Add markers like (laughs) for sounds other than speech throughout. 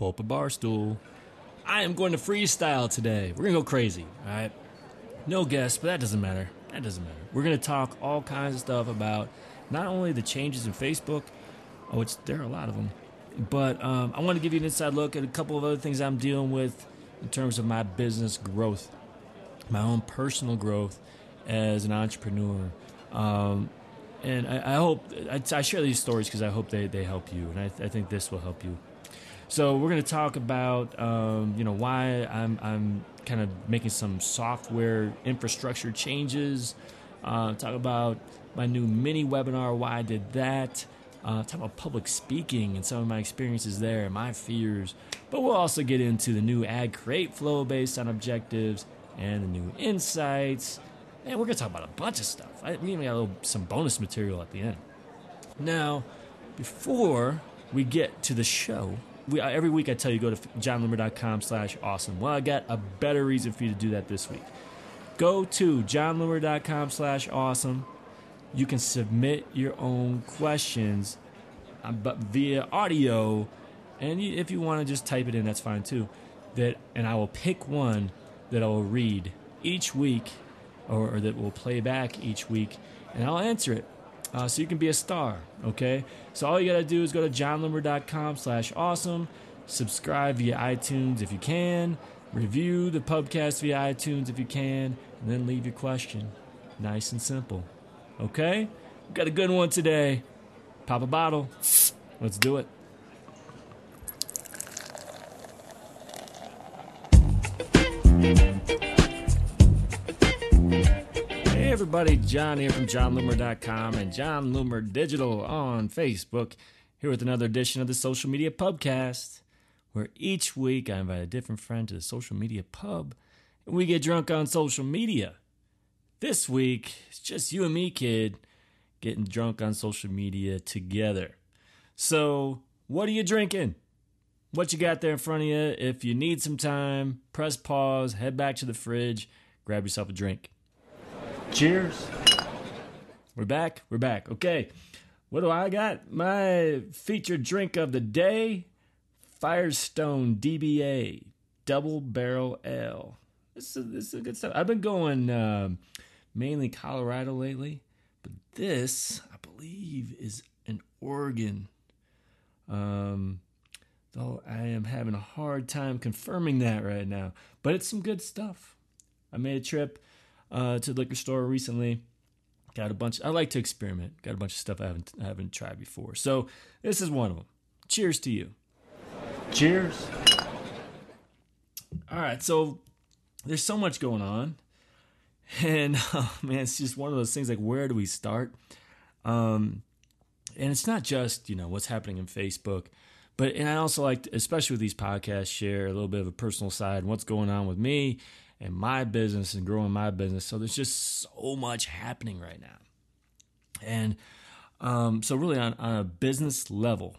pull up a bar stool. I am going to freestyle today. We're going to go crazy, all right? No guests, but that doesn't matter. That doesn't matter. We're going to talk all kinds of stuff about not only the changes in Facebook, which there are a lot of them, but um, I want to give you an inside look at a couple of other things I'm dealing with in terms of my business growth, my own personal growth as an entrepreneur. Um, and I, I hope I, I, share these stories because I hope they, they help you, and I, I think this will help you. So we're going to talk about um, you know why I'm I'm kind of making some software infrastructure changes. Uh, talk about my new mini webinar, why I did that. Uh, talk about public speaking and some of my experiences there, and my fears. But we'll also get into the new ad create flow based on objectives and the new insights. And we're going to talk about a bunch of stuff. I, we even got little, some bonus material at the end. Now, before we get to the show, we, every week I tell you go to jonloomer.com slash awesome. Well, I got a better reason for you to do that this week. Go to jonloomer.com slash awesome you can submit your own questions uh, but via audio and if you want to just type it in that's fine too that and i will pick one that i will read each week or, or that will play back each week and i'll answer it uh, so you can be a star okay so all you gotta do is go to jonloomer.com slash awesome subscribe via itunes if you can review the podcast via itunes if you can and then leave your question nice and simple Okay? We've got a good one today. Pop a bottle. Let's do it. Everybody, Jon here from jonloomer.com and Jon Loomer Digital on Facebook, here with another edition of the Social Media Pubcast, where each week I invite a different friend to the social media pub and we get drunk on social media. This week, it's just you and me, kid, getting drunk on social media together. So, what are you drinking? What you got there in front of you? If you need some time, press pause, head back to the fridge, grab yourself a drink. Cheers. We're back. We're back. Okay. What do I got? My featured drink of the day Firestone DBA Double Barrel Ale. This is, this is good stuff. I've been going. Um, mainly Colorado lately, but this, I believe, is an Oregon. Um, though I am having a hard time confirming that right now, but it's some good stuff. I made a trip uh, to the liquor store recently. Got a bunch. I like to experiment. Got a bunch of stuff I haven't I haven't tried before. So this is one of them. Cheers to you. Cheers. All right. So there's so much going on (laughs) and (laughs) oh, man, it's just one of those things like where do we start? Um, and it's not just you know what's happening in Facebook, but and I also like, to, especially with these podcasts, share a little bit of a personal side, what's going on with me and my business and growing my business. So there's just so much happening right now, and um, so really on, on a business level,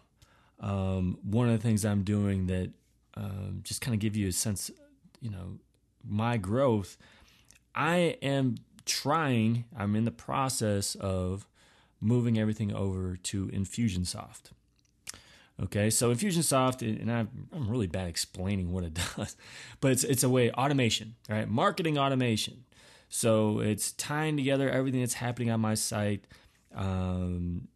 um, one of the things I'm doing that um, just kind of give you a sense, you know, my growth I am trying, I'm in the process of moving everything over to Infusionsoft. Okay, so Infusionsoft, and I'm, really bad explaining what it (laughs) does, but it's it's a way automation, right? Marketing automation. So it's tying together everything that's happening on my site, um,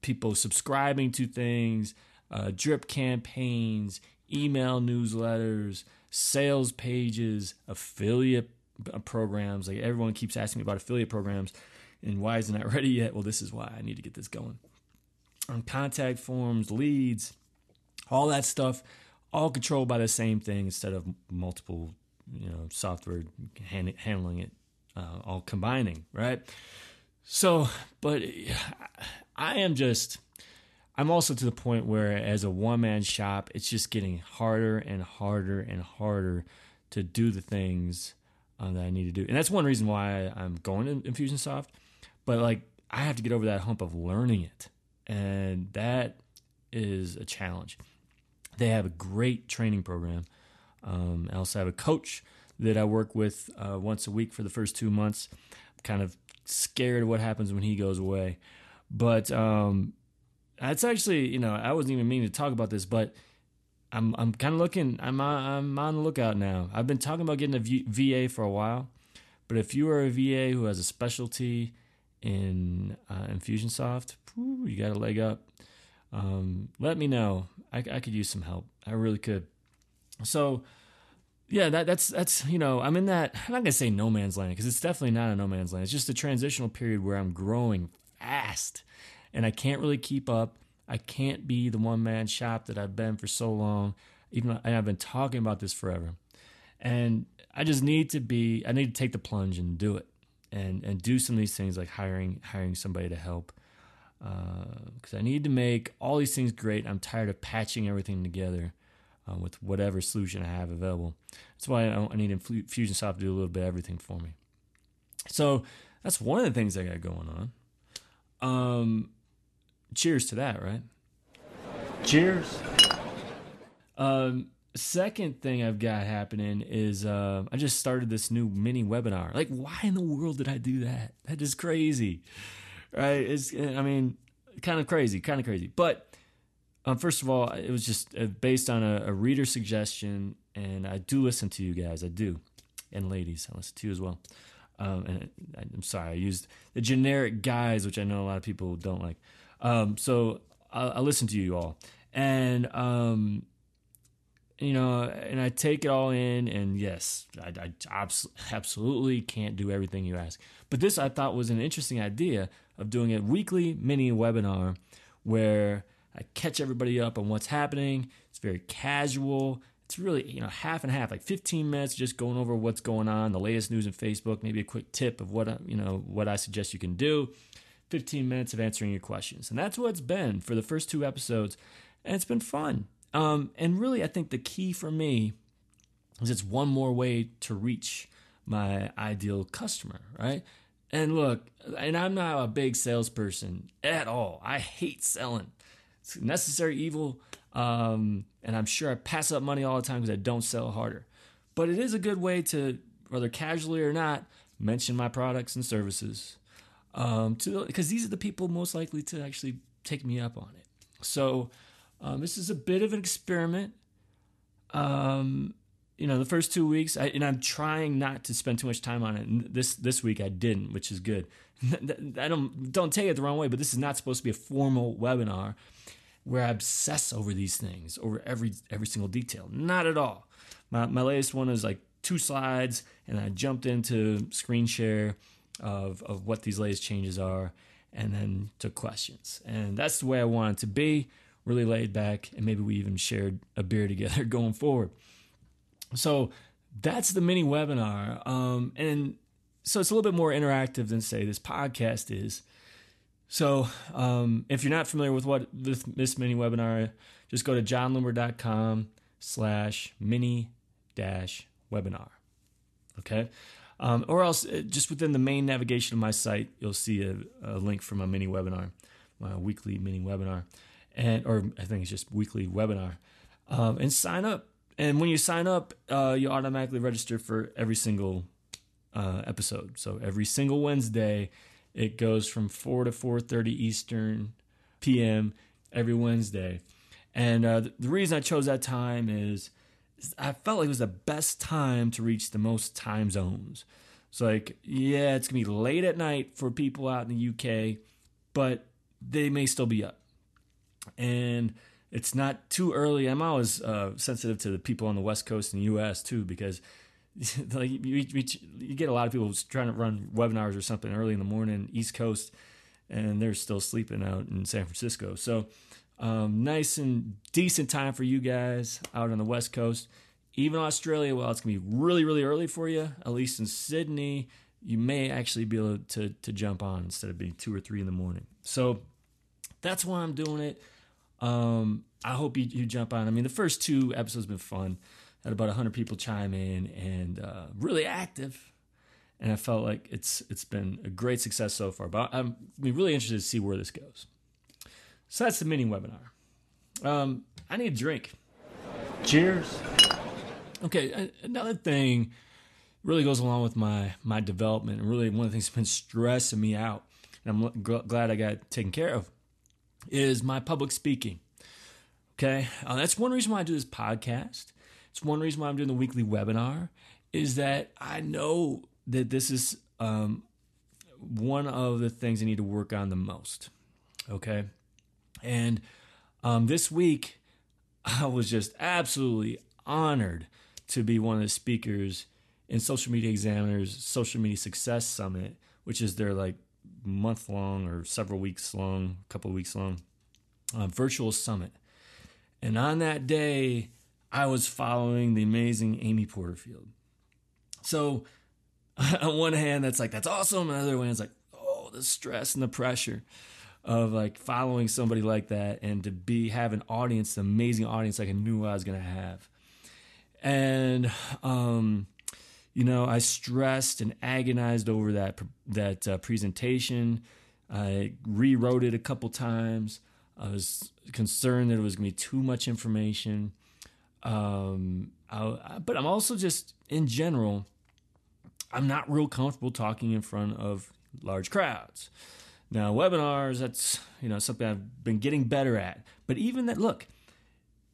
people subscribing to things, uh, drip campaigns, email newsletters, sales pages, affiliate uh, programs. Like everyone keeps asking me about affiliate programs and why isn't that (laughs) ready yet? Well, this is why I need to get this going. On contact forms, leads, all that stuff, all controlled by the same thing instead of multiple, you know, software hand, handling it, uh, all combining, right? So, but I am just, I'm also to the point where as a one man shop, it's just getting harder and harder and harder to do the things uh, that I need to do. And that's one reason why I'm going to Infusionsoft. But like, I have to get over that hump of learning it. And that is a challenge. They have a great training program. Um, I also have a coach that I work with uh, once a week for the first two months. I'm kind of scared of what happens when he goes away. But um, that's actually, you know, I wasn't even meaning to talk about this, but I'm I'm kind of looking. I'm I'm on the lookout now. I've been talking about getting a VA for a while, but if you are a VA who has a specialty in uh, Infusionsoft, you got a leg up. Um, let me know. I, I could use some help. I really could. So, yeah, that, that's that's you know I'm in that. I'm not gonna say no man's land because it's definitely not a no man's land. It's just a transitional period where I'm growing fast, and I can't really keep up. I can't be the one man shop that I've been for so long. Even and I've been talking about this forever, and I just need to be. I need to take the plunge and do it, and and do some of these things like hiring hiring somebody to help because uh, I need to make all these things great. I'm tired of patching everything together uh, with whatever solution I have available. That's why I, I need Infusionsoft to do a little bit of everything for me. So that's one of the things I got going on. Um, cheers to that, right? Cheers. Um, second thing I've got happening is uh, I just started this new mini webinar. Like, why in the world did I do that? That is crazy right? It's I mean, kind of crazy, kind of crazy. But um, first of all, it was just uh, based on a, a, reader suggestion, and I do listen to you guys. I do, and ladies, I listen to you as well. Um, and I, am sorry, I used the generic guys, which I know a lot of people don't like. Um, so I, I, listen to you all, and um, you know, and I take it all in. And yes, I, I absolutely can't do everything you ask. But this I thought was an interesting idea of doing a weekly mini webinar where I catch everybody up on what's happening. It's very casual. It's really, you know, half and half, like 15 minutes just going over what's going on, the latest news in Facebook, maybe a quick tip of what, you know, what I suggest you can do. 15 minutes of answering your questions. And that's what it's been for the first two episodes. And it's been fun. Um, and really, I think the key for me is it's one more way to reach my ideal customer, right? And look, and I'm not a big salesperson at all. I hate selling. It's necessary evil. Um, and I'm sure I pass up money all the time because I don't sell harder. But it is a good way to, whether casually or not, mention my products and services. Um, because these are the people most likely to actually take me up on it. So um, this is a bit of an experiment. Um, you know the first two weeks I, and i'm trying not to spend too much time on it. And this this week i didn't which is good. (laughs) I don't don't take it the wrong way but this is not supposed to be a formal webinar where i obsess over these things over every every single detail. Not at all. My, my latest one is like two slides and i jumped into screen share of of what these latest changes are and then took questions. And that's the way i want it to be. Really laid back and maybe we even shared a beer (laughs) together going forward so that's the mini webinar. Um, and so it's a little bit more interactive than, say, this podcast is. So um, if you're not familiar with what this, this mini webinar, just go to jonloomer.com slash mini dash webinar. Okay. Um, or else, uh, just within the main navigation of my site, you'll see a, a link from a mini webinar, my weekly mini webinar, and or I think it's just weekly webinar, um, and sign up and when you sign up, uh, you automatically register for every single uh, episode. So every single Wednesday, it goes from four to four thirty Eastern p.m. every Wednesday. And uh, the reason I chose that time is, I felt like it was the best time to reach the most time zones. So like, yeah, it's gonna be late at night for people out in the UK, but they may still be up. And it's not too early. I'm always uh, sensitive to the people on the West Coast in the U.S. too, because (laughs) like you, you, you, get a lot of people trying to run webinars or something early in the morning, East Coast, and they're still sleeping out in San Francisco. So um, nice and decent time for you guys out on the West Coast. Even Australia, well, it's gonna be really, really early for you. At least in Sydney, you may actually be able to to jump on instead of being two or three in the morning. So that's why I'm doing it. Um, I hope you, you jump on. I mean, the first two episodes have been fun. Had about 100 people chime in and uh, really active. And I felt like it's it's been a great success so far. But I'm really interested to see where this goes. So that's the mini webinar. Um, I need a drink. Cheers. Okay, another thing really goes along with my my development, and really one of the things that's been stressing me out, and I'm glad I got taken care of is my public speaking. Okay, uh, that's one reason why I do this podcast. It's one reason why I'm doing the weekly webinar. Is that I know that this is um, one of the things I need to work on the most. Okay, and um, this week (laughs) I was just absolutely honored to be one of the speakers in Social Media Examiner's Social Media Success Summit, which is their like month long or several weeks long, a couple weeks long uh, virtual summit. And on that day, I was following the amazing Amy Porterfield. So, (laughs) on one hand, that's like, that's awesome. On the other hand, it's like, oh, the stress and the pressure of like following somebody like that and to be have an audience, an amazing audience like I knew I was going to have. And, um, you know, I stressed and agonized over that that uh, presentation. I rewrote it a couple times. I was concerned that it was going to be too much information. Um, I, but I'm also just in general, I'm not real comfortable talking in front of large crowds. Now, webinars, that's you know something I've been getting better at. But even that, look,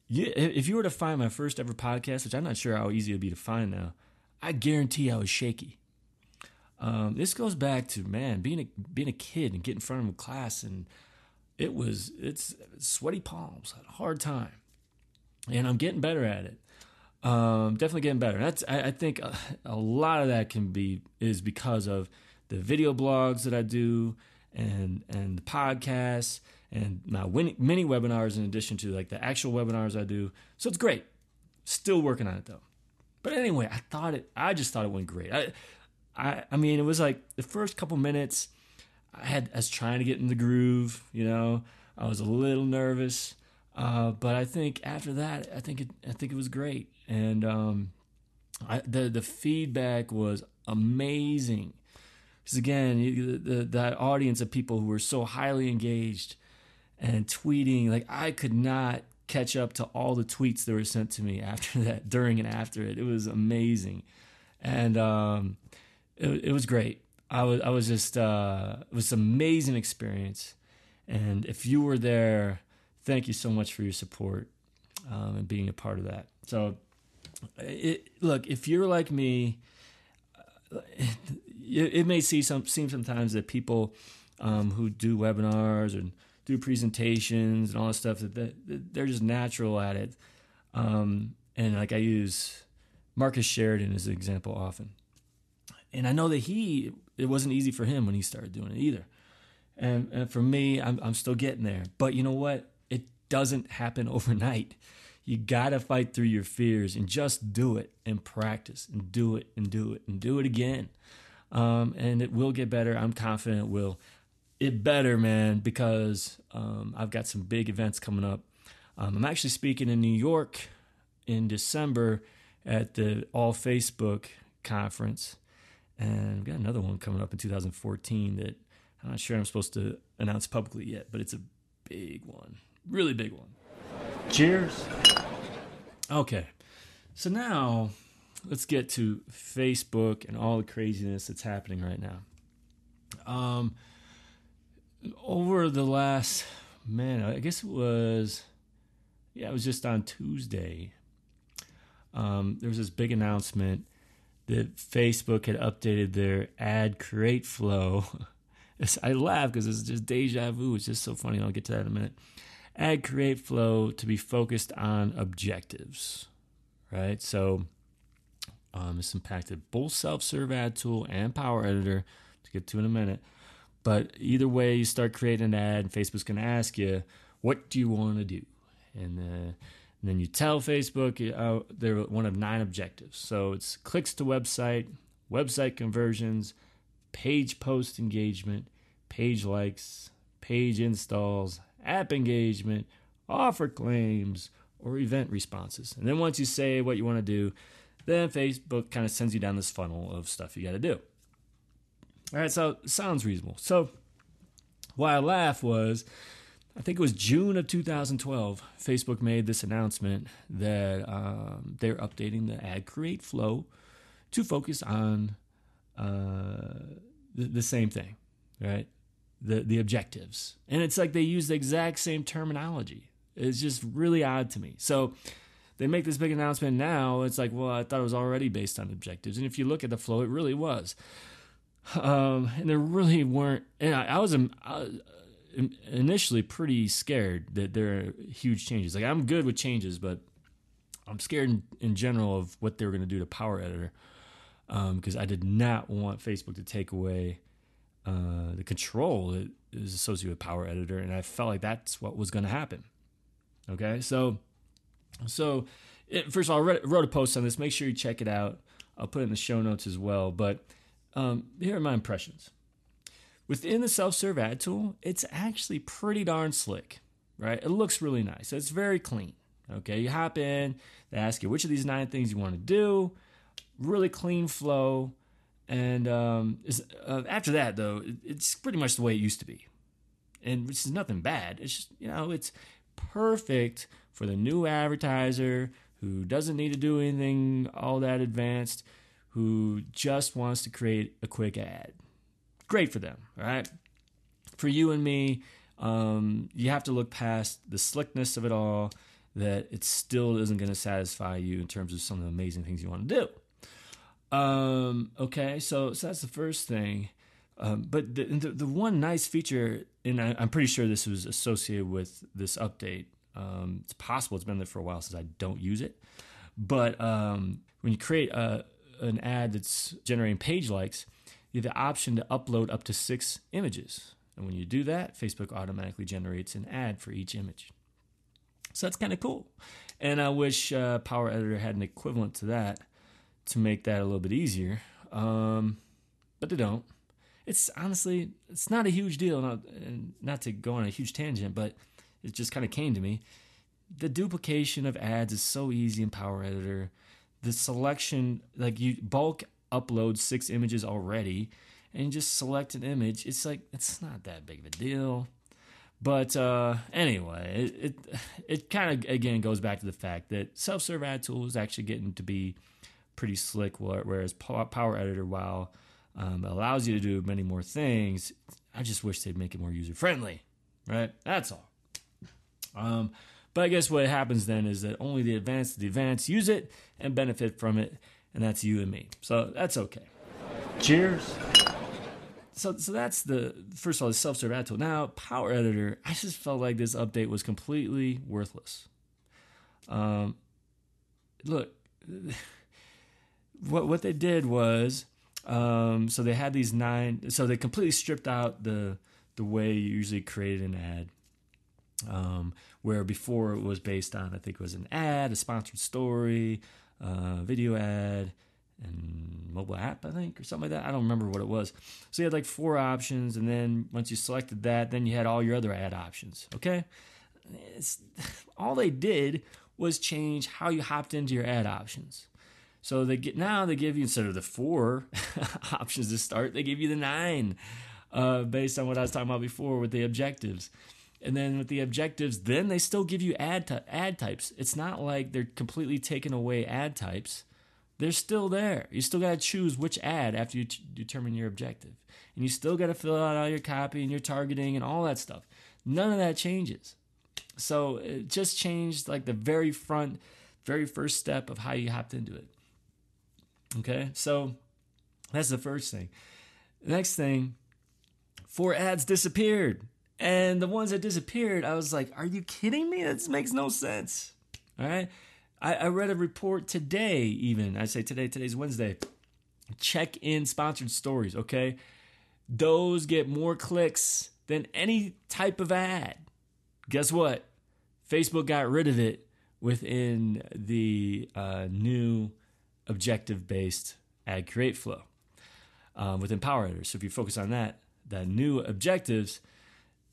you, if you were to find my first ever podcast, which I'm not sure how easy it'd be to find now, I guarantee I was shaky. Um, this goes back to man being a being a kid and getting in front of a class, and it was it's sweaty palms, a hard time, and I'm getting better at it. Um, definitely getting better. That's I, I think a, a, lot of that can be is because of the video blogs that I do and and the podcasts and my mini webinars in addition to like the actual webinars I do. So it's great. Still working on it though. But anyway, I thought it. I just thought it went great. I, I, I mean, it was like the first couple minutes. I had I was trying to get in the groove. You know, I was a little nervous, uh, but I think after that, I think it, I think it was great. And um, I, the the feedback was amazing. Because again, the, the, that audience of people who were so highly engaged and tweeting, like I could not catch up to all the tweets that were sent to me after (laughs) that, during and after it. It was amazing, and um, it, it was great. I was I was just uh, it was an amazing experience, and if you were there, thank you so much for your support um, and being a part of that. So, it, look, if you're like me, (laughs) it, it may see some seem sometimes that people um, who do webinars and do presentations and all this stuff that, that they're just natural at it. Um, and like I use Marcus Sheridan as an example often. And I know that he, it wasn't easy for him when he started doing it either. And, and for me, I'm, I'm still getting there. But you know what? It doesn't happen (laughs) overnight. You got to fight through your fears and just do it and practice and do it and do it and do it again. Um, and it will get better. I'm confident it will it better, man, because um, I've got some big events coming up. Um, I'm actually speaking in New York in December at the All Facebook conference, and I've got another one coming up in 2014 that I'm not sure I'm supposed to announce publicly yet, but it's a big one, really big one. Cheers. Okay, so now let's get to Facebook and all the craziness that's happening right now. Um, over the last man, I guess it was yeah, it was just on Tuesday. Um, there was this big announcement that Facebook had updated their ad create flow. (laughs) I laugh because it's just deja vu. It's just so funny. I'll get to that in a minute. Ad create flow to be focused on objectives, right? So um, this impacted both self serve ad tool and Power Editor. To get to in a minute. But either way, you start creating an ad, and Facebook's going to ask you, what do you want to do? And, uh, and then you tell Facebook uh, they're one of nine objectives. So it's clicks to website, website conversions, page post engagement, page likes, page installs, app engagement, offer claims, or event responses. And then once you say what you want to do, then Facebook kind of sends you down this funnel of stuff you got to do. All right, so sounds reasonable. So why I laugh was I think it was June of 2012, Facebook made this announcement that um, they're updating the ad create flow to focus on uh, the, the, same thing, right? The the objectives, and it's like they use the exact same terminology. It's just really odd to me. So they make this big announcement now. It's like, well, I thought it was already based on objectives. And if you look at the flow, it really was. Um, and there really weren't. And I, I was um, I, initially pretty scared that there are huge changes. Like I'm good with changes, but I'm scared in, in general of what they were going to do to Power Editor because um, I did not want Facebook to take away uh, the control that is associated with Power Editor, and I felt like that's what was going to happen. Okay, so so it, first of all, I wrote, wrote, a post on this. Make sure you check it out. I'll put it in the show notes as well. But um, here are my impressions. Within the self-serve ad tool, it's actually pretty darn slick, right? It looks really nice. It's very clean. Okay, you hop in, they ask you which of these nine things you want to do. Really clean flow. And um, uh, after that, though, it's pretty much the way it used to be, and which is nothing bad. It's just you know, it's perfect for the new advertiser who doesn't need to do anything all that advanced, who just wants to create a quick ad. Great for them, right? For you and me, um, you have to look past the slickness of it all that it still isn't going to satisfy you in terms of some of the amazing things you want to do. Um, okay, so, so that's the first thing. Um, but the, the, the one nice feature, and I, am pretty sure this was associated with this update. Um, it's possible it's been there for a while since I don't use it. But um, when you create a, an ad that's generating page likes, you have the option to upload up to six images. And when you do that, Facebook automatically generates an ad for each image. So that's kind of cool. And I wish uh, Power Editor had an equivalent to that to make that a little bit easier. Um, but they don't. It's honestly, it's not a huge deal. Not, not to go on a huge tangent, but it just kind of came to me. The duplication of ads is so easy in Power Editor. The selection, like you bulk upload six images already, and just select an image. It's like it's not that big of a deal. But uh, anyway, it it, it kind of again goes back to the fact that self-serve ad tool is actually getting to be pretty slick, whereas Power Editor, while um, allows you to do many more things, I just wish they'd make it more user friendly. Right? That's all. Um, but I guess what happens then is that only the advanced, the advanced use it and benefit from it, and that's you and me. So that's okay. Cheers so so that's the first of all the self-serve ad tool. Now Power Editor, I just felt like this update was completely worthless. Um, look, what what they did was, um, so they had these nine. So they completely stripped out the the way you usually create an ad. Um, where before it was based on, I think it was an ad, a sponsored story, uh, video ad, and mobile app, I think, or something like that. I don't remember what it was. So you had like four options, and then once you selected that, then you had all your other ad options. Okay, it's, (laughs) all they did was change how you hopped into your ad options. So they get now they give you instead of the four (laughs) options to start, they give you the nine, uh, based on what I was talking about before with the objectives. And then with the objectives, then they still give you ad ad types. It's not like they're completely taking away ad types they're still there. You still got to choose which ad after you t- determine your objective. And you still got to fill out all your copy and your targeting and all that stuff. None of that changes. So it just changed like the very front, very first step of how you hopped into it. Okay, so that's the first thing. Next thing, four ads disappeared. And the ones that disappeared, I was like, are you kidding me? This makes no sense. All right. I, I read a report today, even. I say today, today's Wednesday. Check in sponsored stories, okay? Those get more clicks than any type of ad. Guess what? Facebook got rid of it within the uh, new objective based ad create flow um, within Power Editor. So if you focus on that, that new objectives,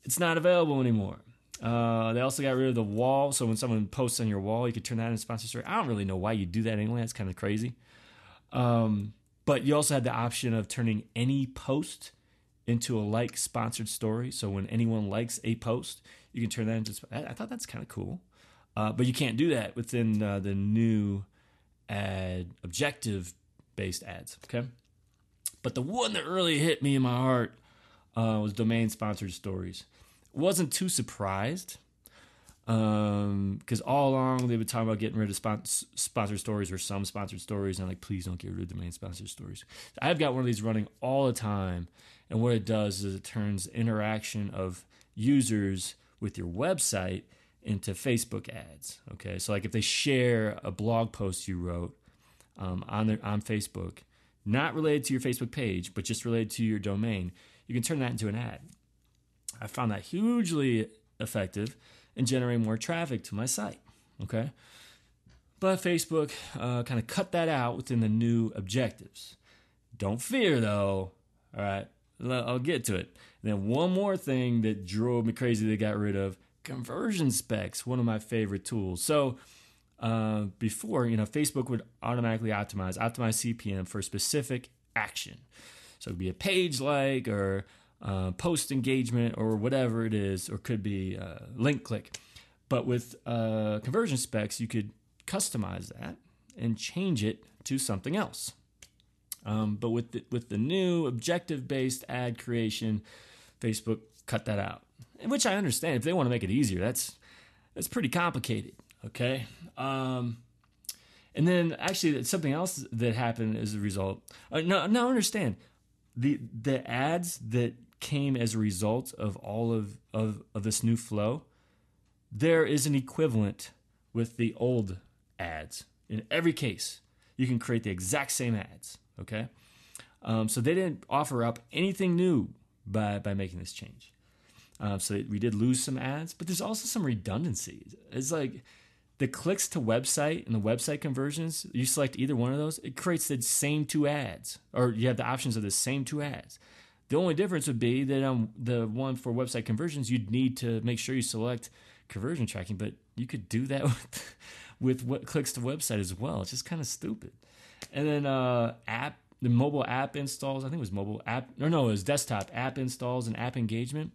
it's not available anymore. Uh, they also got rid of the wall, so when someone posts on your wall, you could turn that into sponsor story. I don't really know why you do that anyway. That's kind of crazy. Um, but you also had the option of turning any post into a like sponsored story. So when anyone likes a post, you can turn that into. I, thought that's kind of cool, uh, but you can't do that within uh, the new ad objective based ads. Okay, but the one that really hit me in my heart uh, was domain sponsored stories wasn't too surprised because all along they've been talking about getting rid of spon- sponsored stories or some sponsored stories. And I'm like, please don't get rid of domain sponsored stories. I've got one of these running all the time, and what it does is it turns interaction of users with your website into Facebook ads. Okay, so like if they share a blog post you wrote um, on their, on Facebook, not related to your Facebook page, but just related to your domain, you can turn that into an ad. I found that hugely effective in generating more traffic to my site. Okay. But Facebook uh, kind of cut that out within the new objectives. Don't fear though. All right. I'll get to it. And then one more thing that drove me crazy they got rid of conversion specs, one of my favorite tools. So uh, before, you know, Facebook would automatically optimize, optimize CPM for a specific action. So it could be a page like or uh, post engagement or whatever it is, or could be uh, link click. But with uh, conversion specs, you could customize that and change it to something else. Um, but with the, with the new objective based ad creation, Facebook cut that out, which I understand. If they want to make it easier, that's that's pretty complicated. Okay. Um, and then actually, something else that happened as a result. Uh, no, now understand the the ads that came as a result of all of, of, of this new flow, there is an equivalent with the old ads. In every case, you can create the exact same ads. Okay, um, so they didn't offer up anything new by by making this change. Uh, so we did lose some ads, but there's also some redundancy. It's like the clicks to website and the website conversions. You select either one of those, it creates the same two ads, or you have the options of the same two ads. The only difference would be that on the one for website conversions, you'd need to make sure you select conversion tracking, but you could do that (laughs) with with what clicks to website as well. It's just kind of stupid. And then uh, app, the mobile app installs. I think it was mobile app. No, no, it was desktop app installs and app engagement.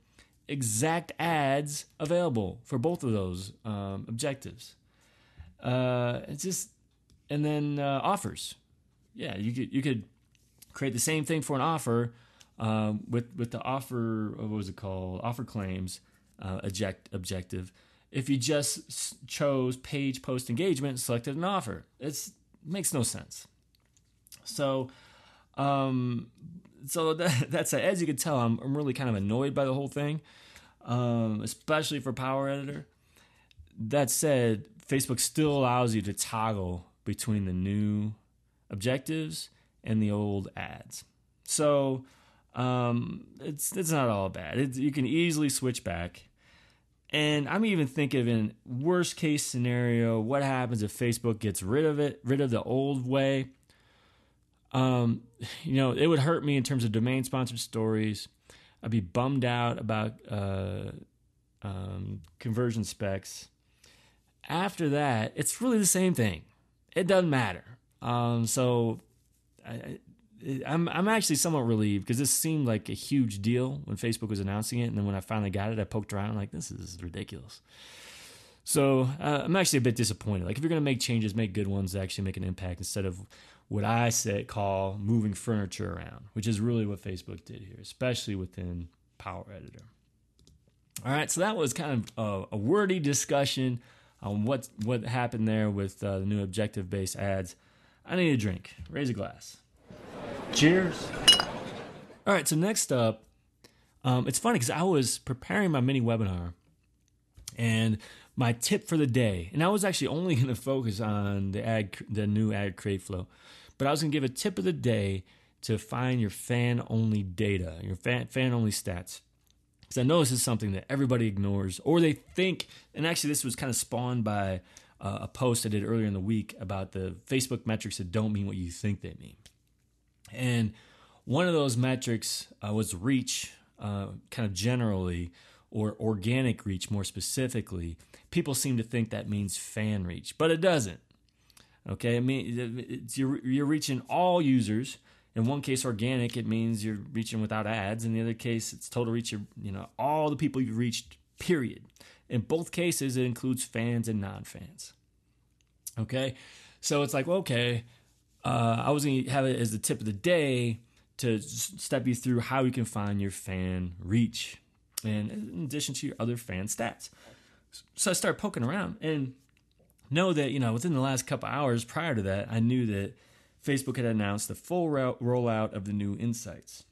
Exact ads available for both of those um, objectives. Uh, it's just, and then uh, offers. Yeah, you could you could create the same thing for an offer um, with with the offer what was it called? Offer claims uh, object, objective. If you just chose page post engagement selected an offer. It makes no sense. So um, so (laughs) that, that's as you can tell I'm, I'm really kind of annoyed by the whole thing um, especially for power editor. That said facebook still allows you to toggle between the new objectives and the old ads so um, it's it's not all bad. You can easily switch back. And I'm even thinking in worst case scenario, what happens if Facebook gets rid of it, rid of the old way? Um, you know, it would hurt me in terms of domain sponsored stories. I'd be bummed out about uh, um, conversion specs. After that, it's really the same thing. It doesn't matter. Um, so I, I'm I'm actually somewhat relieved because this seemed like a huge deal when Facebook was announcing it, and then when I finally got it, I poked around like this is ridiculous. So uh, I'm actually a bit disappointed. Like if you're gonna make changes, make good ones actually make an impact instead of what I say call moving furniture around, which is really what Facebook did here, especially within Power Editor. All right, so that was kind of a, a wordy discussion on what what happened there with uh, the new objective based ads. I need a drink. Raise a glass. Cheers. All right, so next up, um, it's funny because I was preparing my mini webinar, and my tip for the day, and I was actually only (laughs) going to focus on the ad, the new ad create flow, but I was going to give a tip of the day to find your fan only data, your fan fan only stats. Because I know this is something that everybody ignores, or they think, and actually, this was kind of spawned by uh, a post I did earlier in the week about the Facebook metrics that don't mean what you think they mean. And one of those metrics uh, was reach, uh, kind of generally, or organic reach more specifically. People seem to think that means fan reach, but it doesn't. Okay, I mean, you're, you're reaching all users. In one case, organic, it means you're reaching without ads. In the other case, it's total reach. you you know, all the people you've reached. Period. In both cases, it includes fans and non-fans. Okay, so it's like, okay, uh, I was to have it as the tip of the day to step you through how you can find your fan reach, and in addition to your other fan stats. So I started poking around and know that, you know, within the last couple hours prior to that, I knew that Facebook had announced the full ro- rollout of the new insights.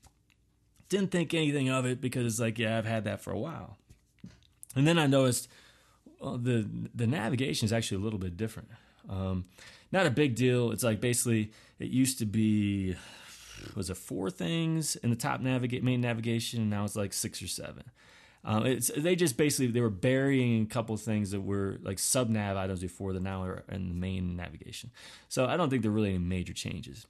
Didn't think anything of it because it's like, yeah, I've had that for a while. And then I noticed well, the the navigation is actually a little bit different. Um, not a big deal. It's like basically it used to be was it four things in the top navigate main navigation, and now it's like six or seven. Um, it's they just basically they were burying a couple things that were like sub nav items before that now are in the main navigation. So I don't think there are really any major changes.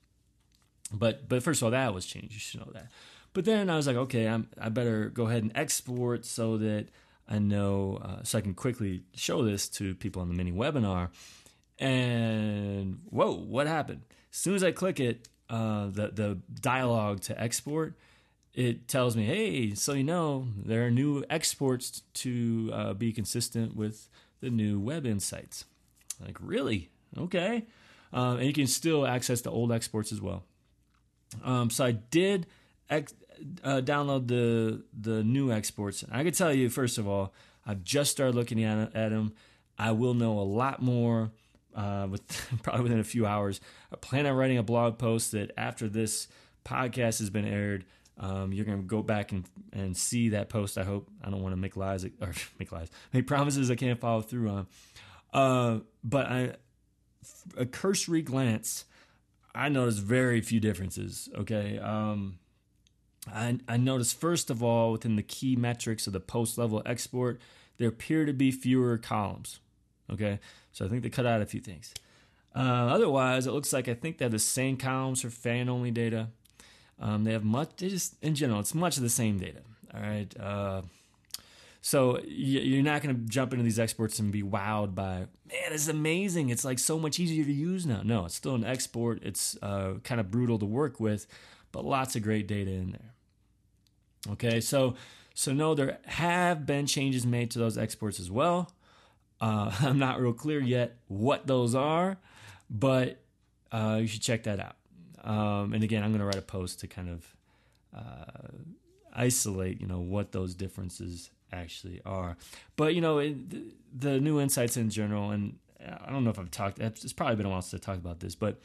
But but first of all, that was changed. You should know that. But then I was like, okay, I'm, I better go ahead and export so that I know uh, so I can quickly show this to people on the mini webinar. And whoa, what happened? As soon as I click it, uh, the the dialogue to export, it tells me, hey, so you know there are new exports to uh, be consistent with the new web insights. Like really? Okay, um, and you can still access the old exports as well. Um, so I did ex- uh, download the the new exports. I can tell you first of all, I've just started looking at at them. I will know a lot more uh, with (laughs) probably within a few hours. I plan on writing a blog post that after this podcast has been aired, um, you're going to go back and, and see that post. I hope I don't want to make lies (laughs) or make lies, make promises I can't follow through on. Uh, but I, a cursory glance, I noticed very few differences. Okay. Um, I, I noticed first of all within the key metrics of the post level export, there appear to be fewer columns. Okay, so I think they cut out a few things. Uh, otherwise, it looks like I think they have the same columns for fan only data. Um, they have much, they just in general, it's much of the same data. All right. Uh, so you're not going to jump into these exports and be wowed by, man, this is amazing. It's like so much easier to use now. No, it's still an export. It's uh, kind of brutal to work with, but lots of great data in there. Okay, so so no, there have been changes made to those exports as well. Uh, (laughs) I'm not real clear yet what those are, but uh, you should check that out. Um, and again, I'm going to write a post to kind of uh, isolate, you know, what those differences actually are. But you know, it, the, the, new insights in general, and I don't know if I've talked. It's probably been a while since I talked about this, but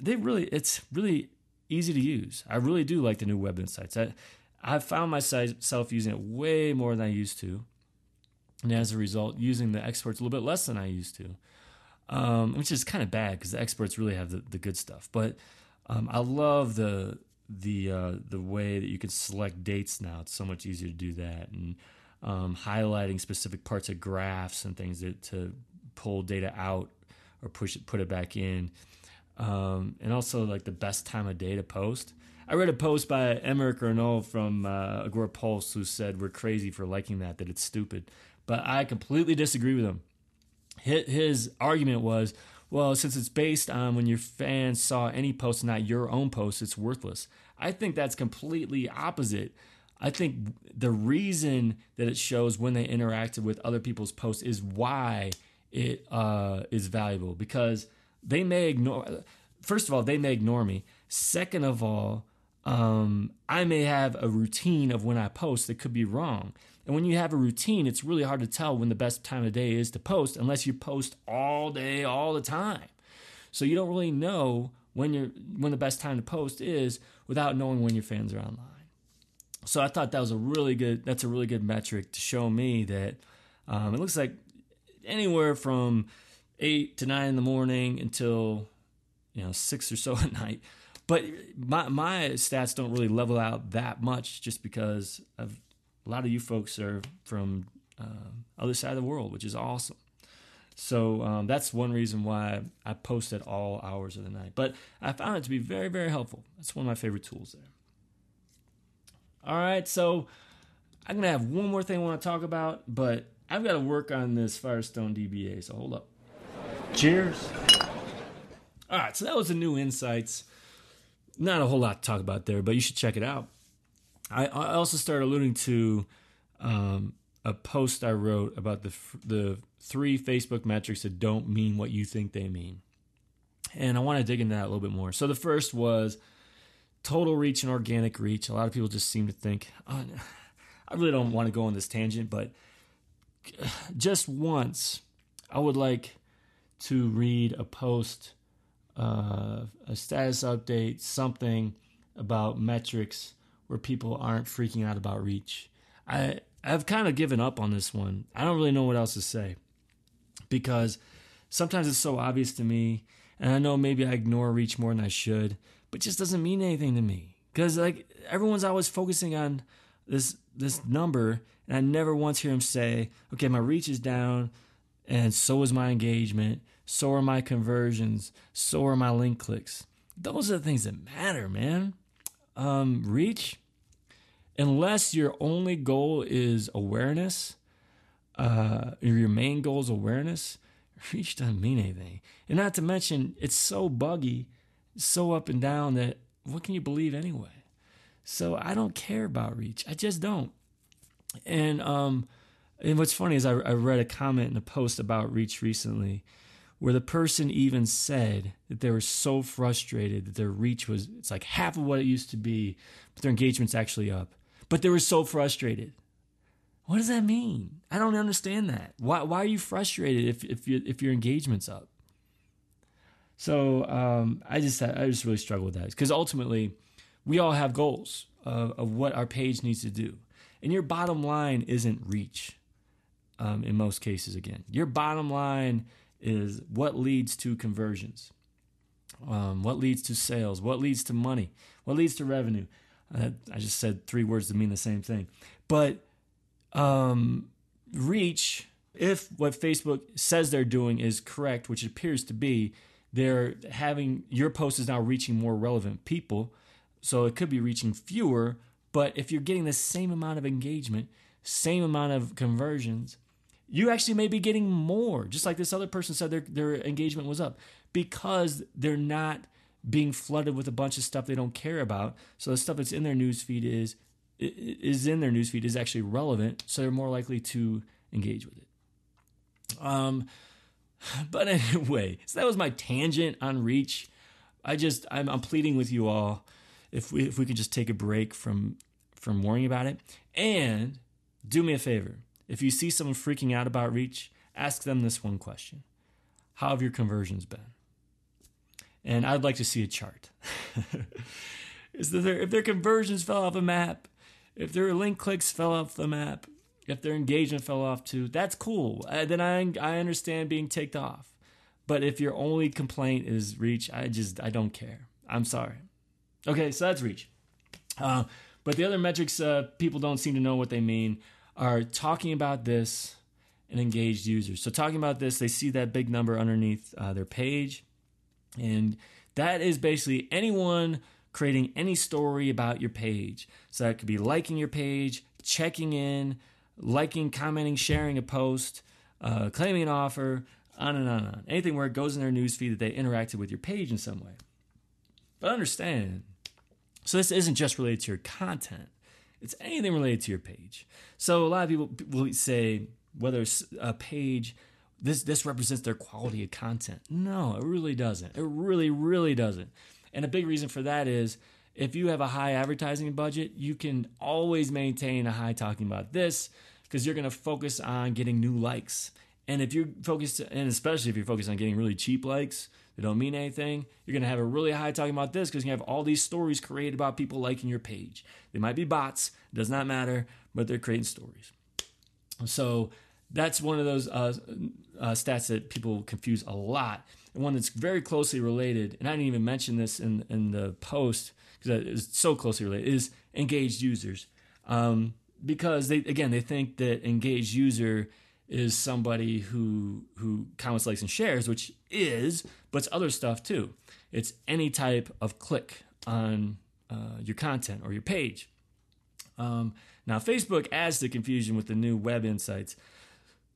they really, it's really easy to use. I really do like the new web insights. I, I've found myself using it way more than I used to and as a result, using the exports a little bit less than I used to, um, which is kind of bad because the experts really have the, the good stuff. But um, I love the the uh, the way that you can select dates now. It's so much easier to do that, and um, highlighting specific parts of graphs and things that, to pull data out or push it, put it back in, um, and also like the best time of day to post. I read a post by Emeric Ernoult from uh, Agorapulse who said we're crazy for liking that, that it's stupid but I completely disagree with him. His argument was, well, since it's based on when your fans saw any post, not your own post, it's worthless. I think that's completely opposite. I think the reason that it shows when they interacted with other people's posts is why it uh, is valuable because they may ignore. First of all, they may ignore me. Second of all, um, I may have a routine of when I post that could be wrong. And when you have a routine, it's really hard to tell when the best time of day is to post unless you post all day, all the time. So you don't really know when you're when the best time to post is without knowing when your fans are online. So I thought that was a really good that's a really good metric to show me that um, it looks like anywhere from eight to nine in the morning until you know six or so (laughs) at night. But my my stats don't really level out that much just because of a lot of you folks are from uh, other side of the world, which is awesome. So um, that's one reason why I post at all hours of the night. But I found it to be very, very helpful. That's one of my favorite tools there. All right, so I'm gonna have one more thing I want to talk about, but I've got to work on this Firestone DBA. So hold up. Cheers. All right, so that was the new insights. Not a whole lot to talk about there, but you should check it out. I, I also started alluding to um, a post I wrote about the the three Facebook metrics that don't mean what you think they mean, and I want to dig into that a little bit more. So the first was total reach and organic reach. A lot of people just seem to think, oh, (laughs) I really don't want to go on this tangent, but (sighs) just once, I would like to read a post, uh, a status update, something about metrics where people aren't freaking out about reach. I I've kind of given up on this one. I don't really know what else to say because sometimes it's so obvious to me, and I know maybe I ignore reach more than I should, but just doesn't mean anything to me because like everyone's always focusing on this this number, and I never once hear him say, "Okay, my reach is down, and so is my engagement, so are my conversions, so are my link clicks." Those are the things that matter, man. Um, reach, unless your only goal is awareness, uh, your main goal is awareness, (laughs) reach doesn't mean anything. And not to mention, it's so buggy, so up and down that what can you believe anyway? So I don't care about reach. I just don't. And um, and what's funny is I, I read a comment in a post about reach recently where the person even said that they were so frustrated that their reach was it's like half of what it used to be, but their engagement's actually up. But they were so frustrated. What does that mean? I don't understand that. Why why are you frustrated if if you, if your engagement's up? So um, I just I just really struggle with that because ultimately we all have goals of, of, what our page needs to do, and your bottom line isn't reach. Um, in most cases, again, your bottom line is what leads to conversions, um, what leads to sales, what leads to money, what leads to revenue. I just said three words that mean the same thing, but um, reach. If what Facebook says they're doing is correct, which it appears to be, they're having your post is now reaching more relevant people. So it could be reaching fewer, but if you're getting the same amount of engagement, same amount of conversions, you actually may be getting more. Just like this other person said their their engagement was up because they're not being flooded with a bunch of stuff they don't care about. So the stuff that's in their newsfeed is is in their newsfeed is actually relevant, so they're more likely to engage with it. Um, but anyway, so that was my tangent on reach. I just I'm, I'm pleading with you all if we if we could just take a break from from worrying about it and do me a favor. If you see someone freaking out about reach, ask them this one question. How have your conversions been? And I'd like to see a chart. (laughs) Is there, if their conversions fell off a map, if their link clicks fell off the map, if their engagement fell off too, that's cool. Uh, then I I understand being ticked off. But if your only complaint is reach, I just I don't care. I'm sorry. Okay, so that's reach. Uh, but the other metrics uh, people don't seem to know what they mean are talking about this and engaged users. So talking about this, they see that big number underneath uh, their page, and that is basically anyone creating any story about your page. So that could be liking your page, checking in, liking, commenting, sharing a post, uh, claiming an offer, on and on and on. Anything where it goes in their newsfeed that they interacted with your page in some way. But understand, so this isn't just related to your content. It's anything related to your page. So a lot of people will say whether it's a page this this represents their quality of content. No, it really doesn't. It really really doesn't. And a big reason for that is if you have a high advertising budget, you can always maintain a high talking about this because you're going to focus on getting new likes. And if you're focused, and especially if you're focused on getting really cheap likes that don't mean anything, you're going to have a really high talking about this because you have all these stories created about people liking your page. They might be bots, does not matter, but they're creating stories. So that's one of those uh, uh, stats that people confuse a lot. And one that's very closely related, and I didn't even mention this in, in the post because it's so closely related, is engaged users. Um, because they again they think that engaged user is somebody who who comments, likes, and shares, which is, but it's other stuff too. It's any type of click on uh, your content or your page. Um, now, Facebook adds to confusion with the new web insights.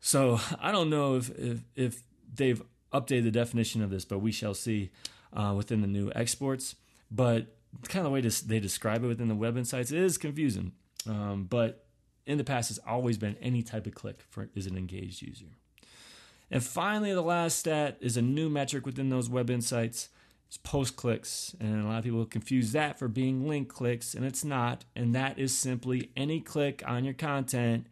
So (laughs) I don't know if if, if they've updated the definition of this, but we shall see uh, within the new exports. But kind of the way they describe it within the web insights is confusing. Um, but in the past, it's always been any type of click for is an engaged user. And finally, the last stat is a new metric within those web insights. It's post clicks. And a lot of people confuse that for being link clicks, and it's not. And that is simply any click on your content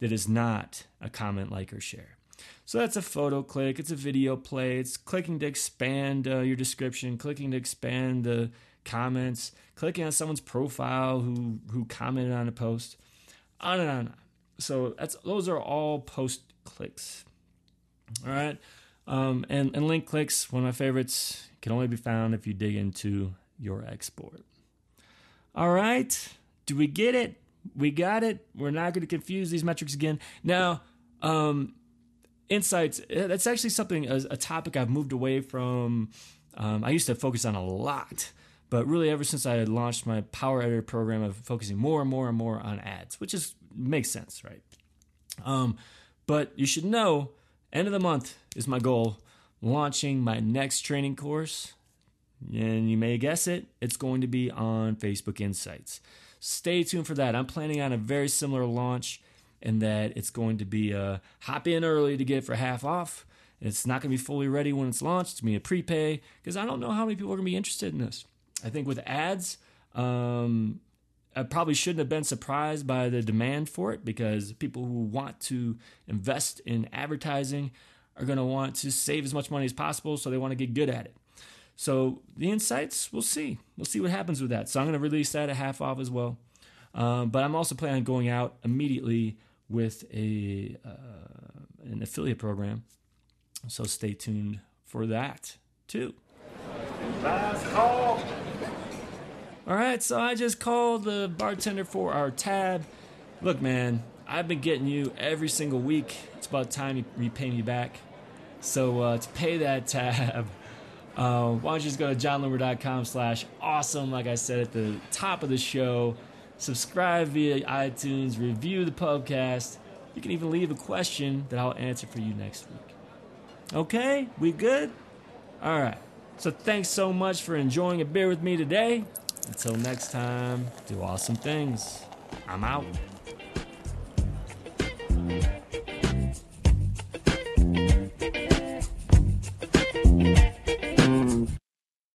that is not a comment, like, or share. So that's a photo click, it's a video play, it's clicking to expand uh, your description, clicking to expand the comments, clicking on someone's profile who who commented on a post, on and on. So that's those are all post clicks. All right. Um, and, and link clicks, one of my favorites, can only be found if you dig into your export. All right. Do we get it? We got it. We're not going to confuse these metrics again. Now, um, insights, eh, that's actually something, a, a topic I've moved away from. Um, I used to focus on a lot, but really ever since I launched my Power Editor program, I'm focusing more and more and more on ads, which is makes sense, right? Um, but you should know, end of the month is my goal, launching my next training course. And you may guess it, it's going to be on Facebook Insights. Stay tuned for that. I'm planning on a very similar launch and that it's going to be a hop in early to get for half off. It's not going to be fully ready when it's launched. It's going to be a prepay because I don't know how many people are going to be interested in this. I think with ads, um, I probably shouldn't have been surprised by the demand for it because people who want to invest in advertising are going to want to save as much money as possible, so they want to get good at it. So the insights, we'll see. We'll see what happens with that. So I'm going to release that at half off as well. Um, but I'm also planning on going out immediately with a uh, an affiliate program. So stay tuned for that too. Last call. All right, so I just called the bartender for our tab. Look, man, I've been getting you every single week. It's about time you repay me back. So uh, to pay that (laughs) tab, uh, why don't you just go to jonloomer.com slash awesome, like I said at the top of the show. Subscribe via iTunes, review the podcast. You can even leave a question that I'll answer for you next week. Okay, we good? All right. So thanks so much for enjoying a beer with me today. Until next time, do awesome things. I'm out.